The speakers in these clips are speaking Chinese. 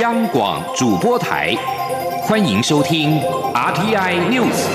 央广主播台，欢迎收听 RTI News。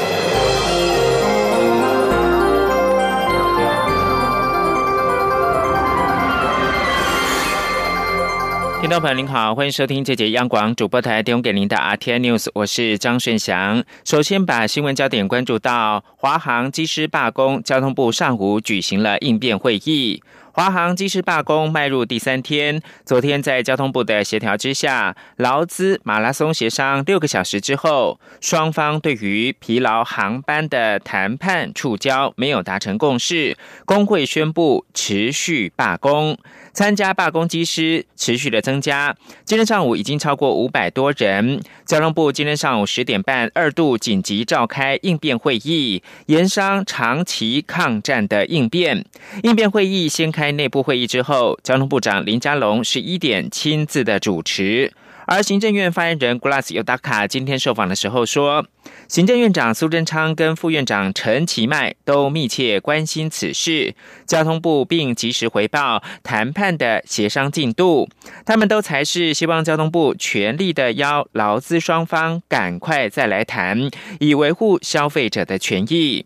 听众朋友您好，欢迎收听这节央广主播台提供给您的 RTI News，我是张顺祥。首先把新闻焦点关注到华航机师罢工，交通部上午举行了应变会议。华航机师罢工迈入第三天，昨天在交通部的协调之下，劳资马拉松协商六个小时之后，双方对于疲劳航班的谈判触礁，没有达成共识。工会宣布持续罢工，参加罢工机师持续的增加。今天上午已经超过五百多人。交通部今天上午十点半二度紧急召开应变会议，盐商长期抗战的应变。应变会议先开。内部会议之后，交通部长林佳龙十一点亲自的主持，而行政院发言人 Glass 尤达卡今天受访的时候说，行政院长苏贞昌跟副院长陈其迈都密切关心此事，交通部并及时回报谈判的协商进度，他们都才是希望交通部全力的邀劳资双方赶快再来谈，以维护消费者的权益。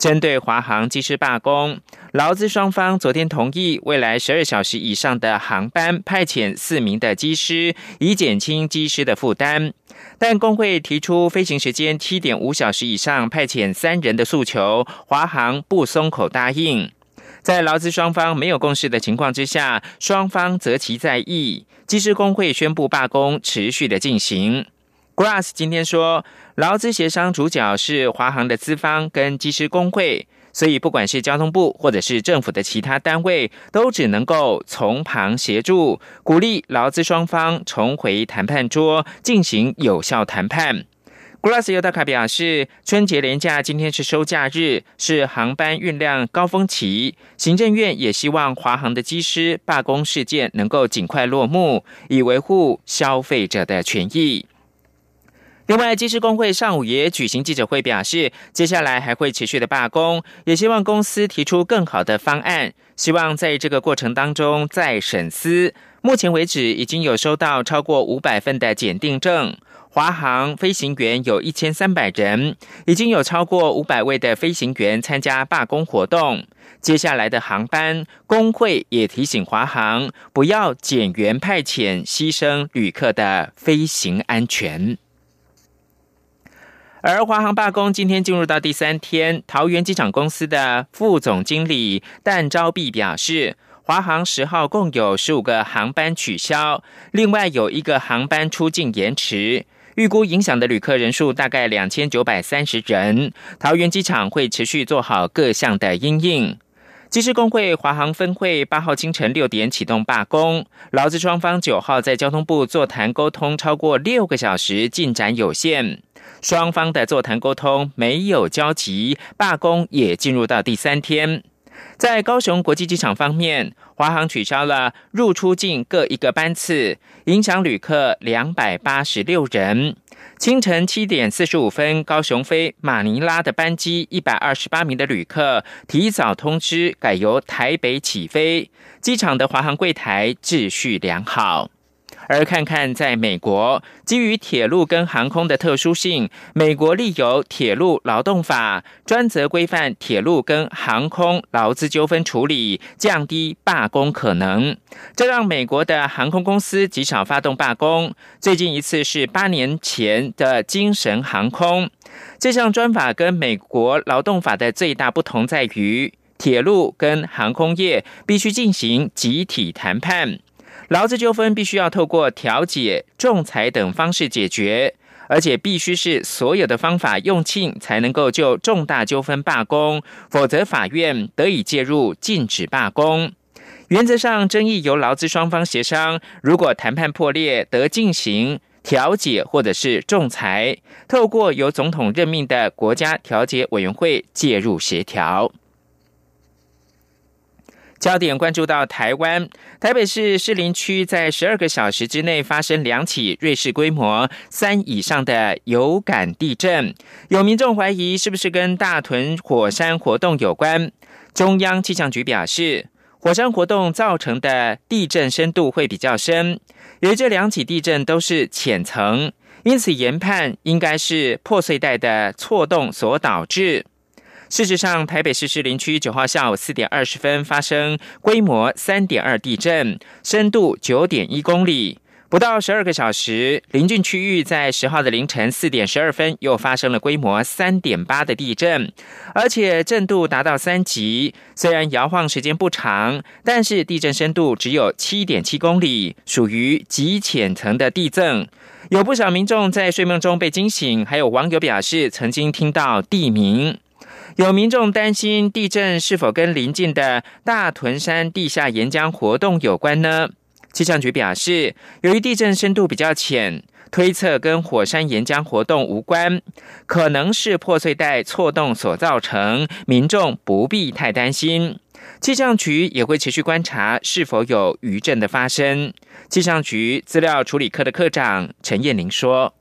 针对华航机师罢工，劳资双方昨天同意未来十二小时以上的航班派遣四名的机师，以减轻机师的负担。但工会提出飞行时间七点五小时以上派遣三人的诉求，华航不松口答应。在劳资双方没有共识的情况之下，双方择其在意，机师工会宣布罢工持续的进行。Grass 今天说，劳资协商主角是华航的资方跟机师工会，所以不管是交通部或者是政府的其他单位，都只能够从旁协助，鼓励劳资双方重回谈判桌进行有效谈判。Grass 尤达卡表示，春节连假今天是收假日，是航班运量高峰期，行政院也希望华航的机师罢工事件能够尽快落幕，以维护消费者的权益。另外，机师工会上午也举行记者会，表示接下来还会持续的罢工，也希望公司提出更好的方案，希望在这个过程当中再审思。目前为止，已经有收到超过五百份的检定证，华航飞行员有一千三百人，已经有超过五百位的飞行员参加罢工活动。接下来的航班，工会也提醒华航不要减员派遣，牺牲旅客的飞行安全。而华航罢工今天进入到第三天，桃园机场公司的副总经理但昭碧表示，华航十号共有十五个航班取消，另外有一个航班出境延迟，预估影响的旅客人数大概两千九百三十人。桃园机场会持续做好各项的应应。机师工会华航分会八号清晨六点启动罢工，劳资双方九号在交通部座谈沟通超过六个小时，进展有限。双方的座谈沟通没有交集，罢工也进入到第三天。在高雄国际机场方面，华航取消了入出境各一个班次，影响旅客两百八十六人。清晨七点四十五分，高雄飞马尼拉的班机一百二十八名的旅客提早通知，改由台北起飞。机场的华航柜台秩序良好。而看看在美国，基于铁路跟航空的特殊性，美国立有铁路劳动法，专责规范铁路跟航空劳资纠纷处理，降低罢工可能。这让美国的航空公司极少发动罢工。最近一次是八年前的精神航空。这项专法跟美国劳动法的最大不同在于，铁路跟航空业必须进行集体谈判。劳资纠纷必须要透过调解、仲裁等方式解决，而且必须是所有的方法用尽才能够就重大纠纷罢工，否则法院得以介入禁止罢工。原则上，争议由劳资双方协商，如果谈判破裂，得进行调解或者是仲裁，透过由总统任命的国家调解委员会介入协调。焦点关注到台湾台北市士林区，在十二个小时之内发生两起瑞士规模三以上的有感地震，有民众怀疑是不是跟大屯火山活动有关。中央气象局表示，火山活动造成的地震深度会比较深。由于这两起地震都是浅层，因此研判应该是破碎带的错动所导致。事实上，台北市士林区九号下午四点二十分发生规模三点二地震，深度九点一公里。不到十二个小时，邻近区域在十号的凌晨四点十二分又发生了规模三点八的地震，而且震度达到三级。虽然摇晃时间不长，但是地震深度只有七点七公里，属于极浅层的地震。有不少民众在睡梦中被惊醒，还有网友表示曾经听到地鸣。有民众担心地震是否跟临近的大屯山地下岩浆活动有关呢？气象局表示，由于地震深度比较浅，推测跟火山岩浆活动无关，可能是破碎带错动所造成，民众不必太担心。气象局也会持续观察是否有余震的发生。气象局资料处理科的科长陈燕玲说：“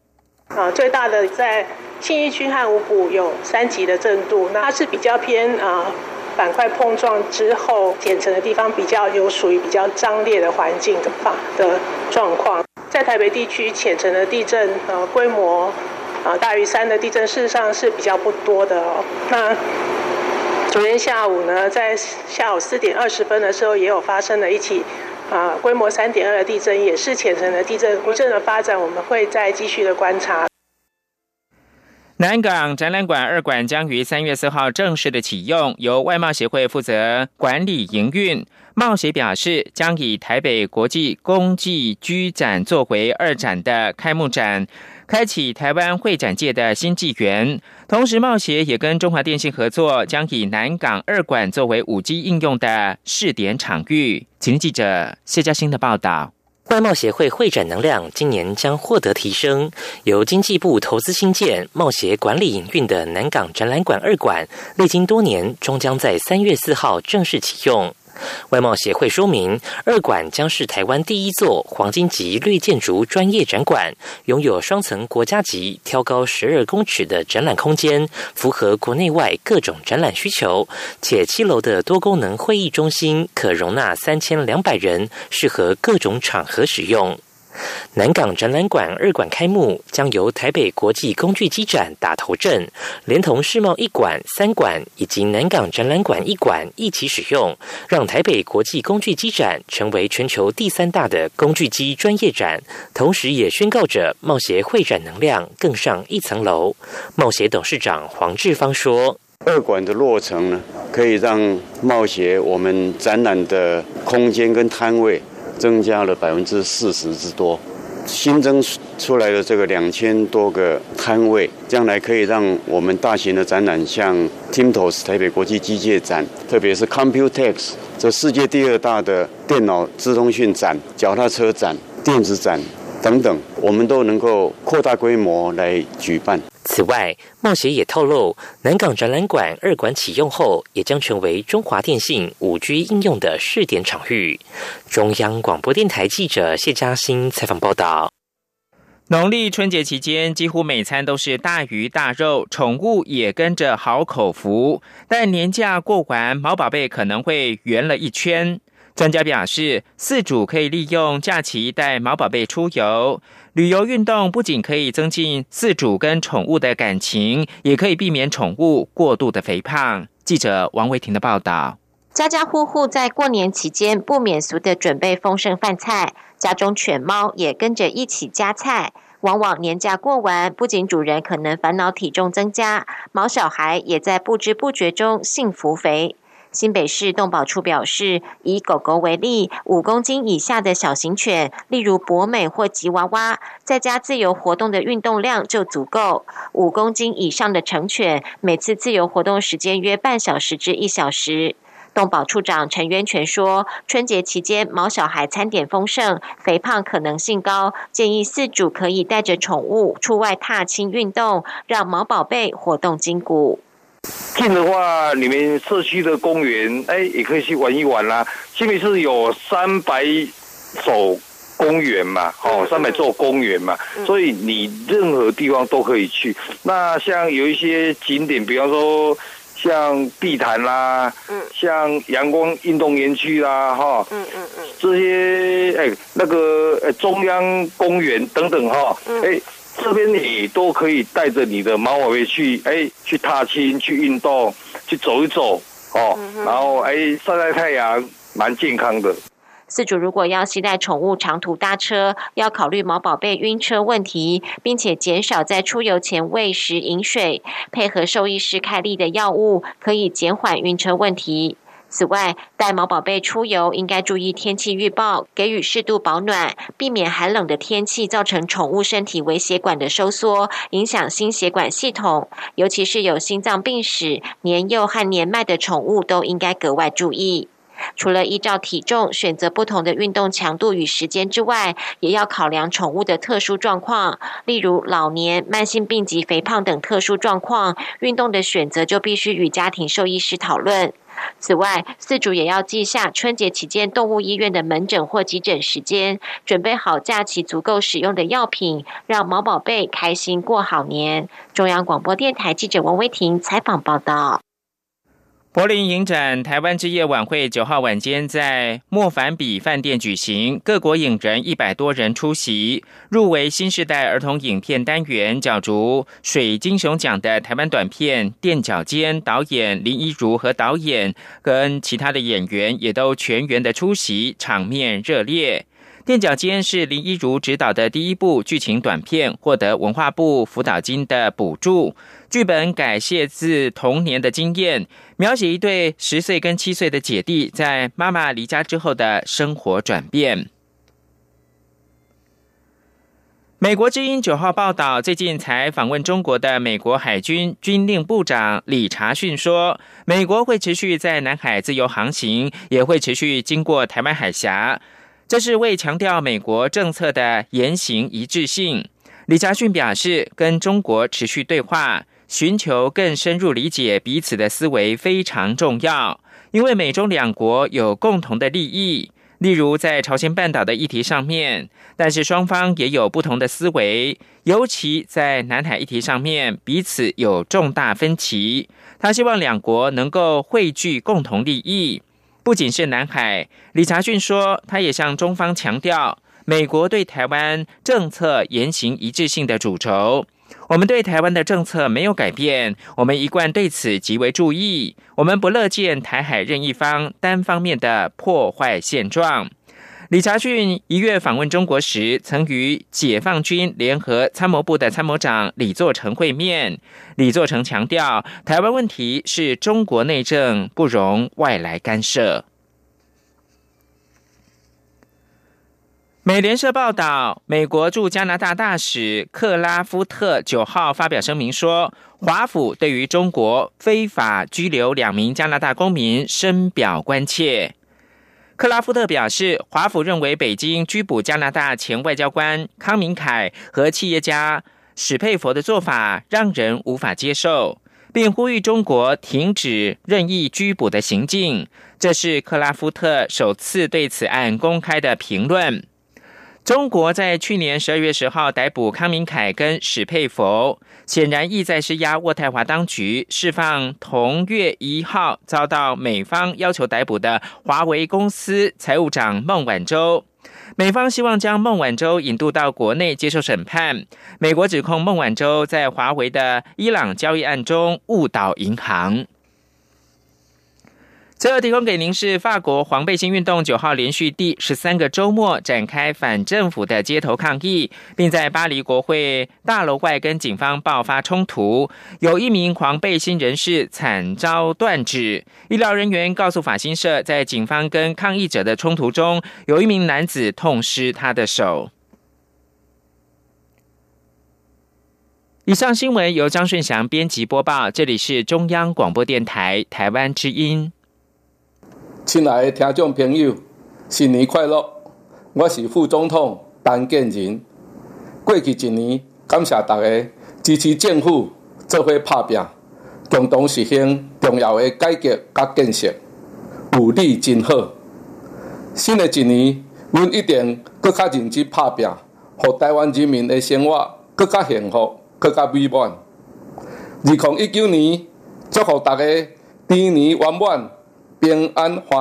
啊，最大的在信义区和五股有三级的震度，那它是比较偏啊。”板块碰撞之后，浅层的地方比较有属于比较张裂的环境的的状况。在台北地区，浅层的地震，呃，规模啊大于三的地震，事实上是比较不多的哦。那昨天下午呢，在下午四点二十分的时候，也有发生了一起啊规模三点二的地震，也是浅层的地震。地震的发展，我们会再继续的观察。南港展览馆二馆将于三月四号正式的启用，由外贸协会负责管理营运。贸协表示，将以台北国际公祭居展作为二展的开幕展，开启台湾会展界的新纪元。同时，贸协也跟中华电信合作，将以南港二馆作为五 G 应用的试点场域。请记者谢嘉欣的报道。外贸协会会展能量今年将获得提升，由经济部投资新建、贸协管理营运的南港展览馆二馆，历经多年，终将在三月四号正式启用。外贸协会说明，二馆将是台湾第一座黄金级绿建筑专业展馆，拥有双层国家级、挑高十二公尺的展览空间，符合国内外各种展览需求。且七楼的多功能会议中心可容纳三千两百人，适合各种场合使用。南港展览馆二馆开幕，将由台北国际工具机展打头阵，连同世贸一馆、三馆以及南港展览馆一馆一起使用，让台北国际工具机展成为全球第三大的工具机专业展，同时也宣告着贸协会展能量更上一层楼。贸协董事长黄志芳说：“二馆的落成呢，可以让贸协我们展览的空间跟摊位。”增加了百分之四十之多，新增出来的这个两千多个摊位，将来可以让我们大型的展览，像 TIMTOS 台北国际机械展，特别是 Computex 这世界第二大的电脑资通讯展、脚踏车展、电子展等等，我们都能够扩大规模来举办。此外，冒协也透露，南港展览馆二馆启用后，也将成为中华电信五 G 应用的试点场域。中央广播电台记者谢嘉欣采访报道。农历春节期间，几乎每餐都是大鱼大肉，宠物也跟着好口福。但年假过完，毛宝贝可能会圆了一圈。专家表示，饲主可以利用假期带毛宝贝出游、旅游、运动，不仅可以增进饲主跟宠物的感情，也可以避免宠物过度的肥胖。记者王维婷的报道：家家户户在过年期间不免俗的准备丰盛饭菜，家中犬猫也跟着一起夹菜。往往年假过完，不仅主人可能烦恼体重增加，毛小孩也在不知不觉中幸福肥。新北市动保处表示，以狗狗为例，五公斤以下的小型犬，例如博美或吉娃娃，在家自由活动的运动量就足够；五公斤以上的成犬，每次自由活动时间约半小时至一小时。动保处长陈渊泉说，春节期间毛小孩餐点丰盛，肥胖可能性高，建议饲主可以带着宠物出外踏青运动，让毛宝贝活动筋骨。近的话，你们社区的公园，哎，也可以去玩一玩啦。新北市有三百所公园嘛，哦，三百座公园嘛，所以你任何地方都可以去。那像有一些景点，比方说像地毯啦，嗯，像阳光运动园区啦，哈，嗯嗯嗯，这些哎，那个呃中央公园等等哈，哎，这边你都可以带着你的毛宝贝去，哎，去踏青、去运动、去走一走，哦，然后哎晒晒太阳，蛮健康的。饲主如果要携带宠物长途搭车，要考虑毛宝贝晕车问题，并且减少在出游前喂食饮水，配合兽医师开立的药物，可以减缓晕车问题。此外，带毛宝贝出游应该注意天气预报，给予适度保暖，避免寒冷的天气造成宠物身体微血管的收缩，影响心血管系统。尤其是有心脏病史、年幼和年迈的宠物，都应该格外注意。除了依照体重选择不同的运动强度与时间之外，也要考量宠物的特殊状况，例如老年、慢性病及肥胖等特殊状况，运动的选择就必须与家庭兽医师讨论。此外，饲主也要记下春节期间动物医院的门诊或急诊时间，准备好假期足够使用的药品，让毛宝贝开心过好年。中央广播电台记者王威婷采访报道。柏林影展台湾之夜晚会九号晚间在莫凡比饭店举行，各国影人一百多人出席。入围新时代儿童影片单元角逐水晶熊奖的台湾短片《垫脚尖》导演林一如和导演跟其他的演员也都全员的出席，场面热烈。垫脚尖是林一如执导的第一部剧情短片，获得文化部辅导金的补助。剧本改写自童年的经验，描写一对十岁跟七岁的姐弟在妈妈离家之后的生活转变。美国之音九号报道，最近才访问中国的美国海军军令部长理查逊说，美国会持续在南海自由航行，也会持续经过台湾海峡。这是为强调美国政策的言行一致性。李家俊表示，跟中国持续对话，寻求更深入理解彼此的思维非常重要，因为美中两国有共同的利益，例如在朝鲜半岛的议题上面。但是双方也有不同的思维，尤其在南海议题上面，彼此有重大分歧。他希望两国能够汇聚共同利益。不仅是南海，李查俊说，他也向中方强调，美国对台湾政策言行一致性的主轴。我们对台湾的政策没有改变，我们一贯对此极为注意。我们不乐见台海任一方单方面的破坏现状。李查逊一月访问中国时，曾与解放军联合参谋部的参谋长李作成会面。李作成强调，台湾问题是中国内政，不容外来干涉。美联社报道，美国驻加拿大大使克拉夫特九号发表声明说，华府对于中国非法拘留两名加拿大公民深表关切。克拉夫特表示，华府认为北京拘捕加拿大前外交官康明凯和企业家史佩佛的做法让人无法接受，并呼吁中国停止任意拘捕的行径。这是克拉夫特首次对此案公开的评论。中国在去年十二月十号逮捕康明凯跟史佩佛，显然意在施压渥太华当局释放同月一号遭到美方要求逮捕的华为公司财务长孟晚舟。美方希望将孟晚舟引渡到国内接受审判。美国指控孟晚舟在华为的伊朗交易案中误导银行。最后提供给您是法国黄背心运动九号连续第十三个周末展开反政府的街头抗议，并在巴黎国会大楼外跟警方爆发冲突，有一名黄背心人士惨遭断指。医疗人员告诉法新社，在警方跟抗议者的冲突中，有一名男子痛失他的手。以上新闻由张顺祥编辑播报，这里是中央广播电台台湾之音。亲爱的听众朋友，新年快乐！我是副总统陈建仁。过去一年，感谢大家支持政府做伙拍拼，共同实现重要的改革甲建设，有你真好。新的一年，阮一定更较认真拍拼，互台湾人民的生活更较幸福、更较美满。二零一九年，祝福大家猪年圆满、平安欢